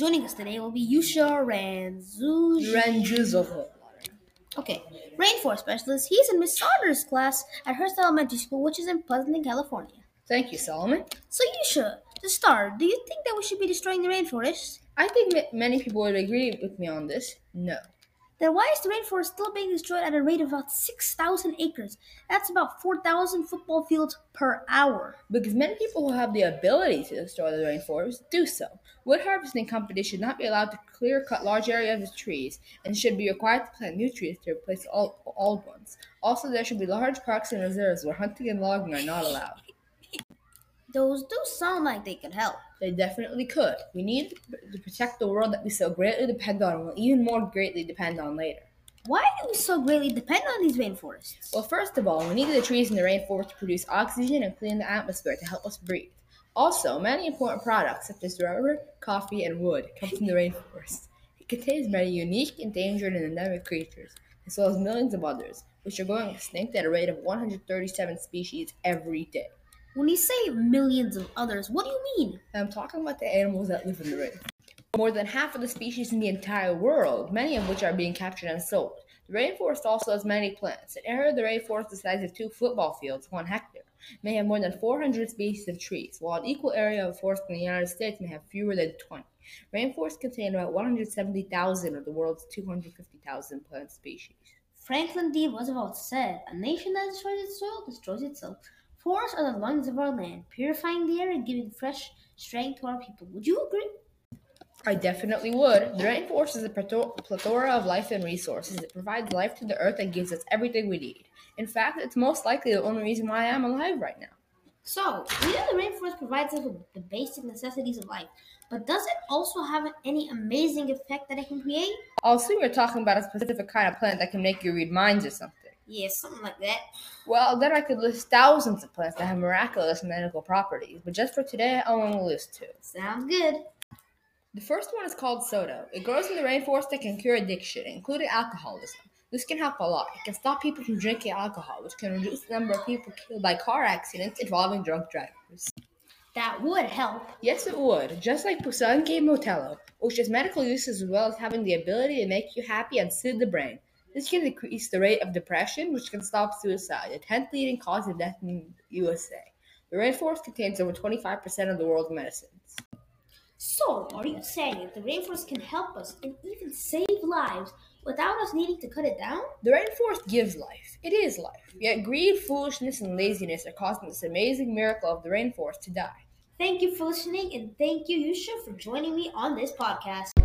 today will be Yusha Ranzu. Ranjuzoho. Okay, rainforest specialist. He's in Miss Saunders' class at Hearst Elementary School, which is in Pleasanton, California. Thank you, Solomon. So, Yusha, to start, do you think that we should be destroying the rainforest? I think ma- many people would agree with me on this. No. Then why is the rainforest still being destroyed at a rate of about 6,000 acres? That's about 4,000 football fields per hour. Because many people who have the ability to destroy the rainforest do so. Wood harvesting companies should not be allowed to clear cut large areas of trees and should be required to plant new trees to replace old, old ones. Also, there should be large parks and reserves where hunting and logging are not allowed. Those do sound like they could help. They definitely could. We need to protect the world that we so greatly depend on and will even more greatly depend on later. Why do we so greatly depend on these rainforests? Well, first of all, we need the trees in the rainforest to produce oxygen and clean the atmosphere to help us breathe. Also, many important products such as rubber, coffee, and wood come from the rainforest. It contains many unique, endangered, and endemic creatures, as well as millions of others, which are going extinct at a rate of 137 species every day. When you say millions of others, what do you mean? I'm talking about the animals that live in the rain. More than half of the species in the entire world, many of which are being captured and sold. The rainforest also has many plants. An area of the rainforest the size of two football fields, one hectare, may have more than 400 species of trees, while an equal area of forest in the United States may have fewer than 20. Rainforests contain about 170,000 of the world's 250,000 plant species. Franklin D. Roosevelt said, A nation that destroys its soil destroys itself. Forests are the lungs of our land, purifying the air and giving fresh strength to our people. Would you agree? I definitely would. The rainforest is a plethora of life and resources. It provides life to the earth and gives us everything we need. In fact, it's most likely the only reason why I'm alive right now. So, we know the rainforest provides us with the basic necessities of life, but does it also have any amazing effect that it can create? Also, you're talking about a specific kind of plant that can make you read minds or something. Yeah, something like that. Well, then I could list thousands of plants that have miraculous medical properties, but just for today, I only list two. Sounds good. The first one is called sodo. It grows in the rainforest and can cure addiction, including alcoholism. This can help a lot. It can stop people from drinking alcohol, which can reduce the number of people killed by car accidents involving drunk drivers. That would help. Yes, it would, just like Pusangue Motello, which has medical uses as well as having the ability to make you happy and soothe the brain. This can decrease the rate of depression, which can stop suicide, the 10th leading cause of death in the USA. The rainforest contains over 25% of the world's medicines. So, are you saying that the rainforest can help us and even save lives without us needing to cut it down? The rainforest gives life. It is life. Yet greed, foolishness, and laziness are causing this amazing miracle of the rainforest to die. Thank you for listening, and thank you, Yusha, for joining me on this podcast.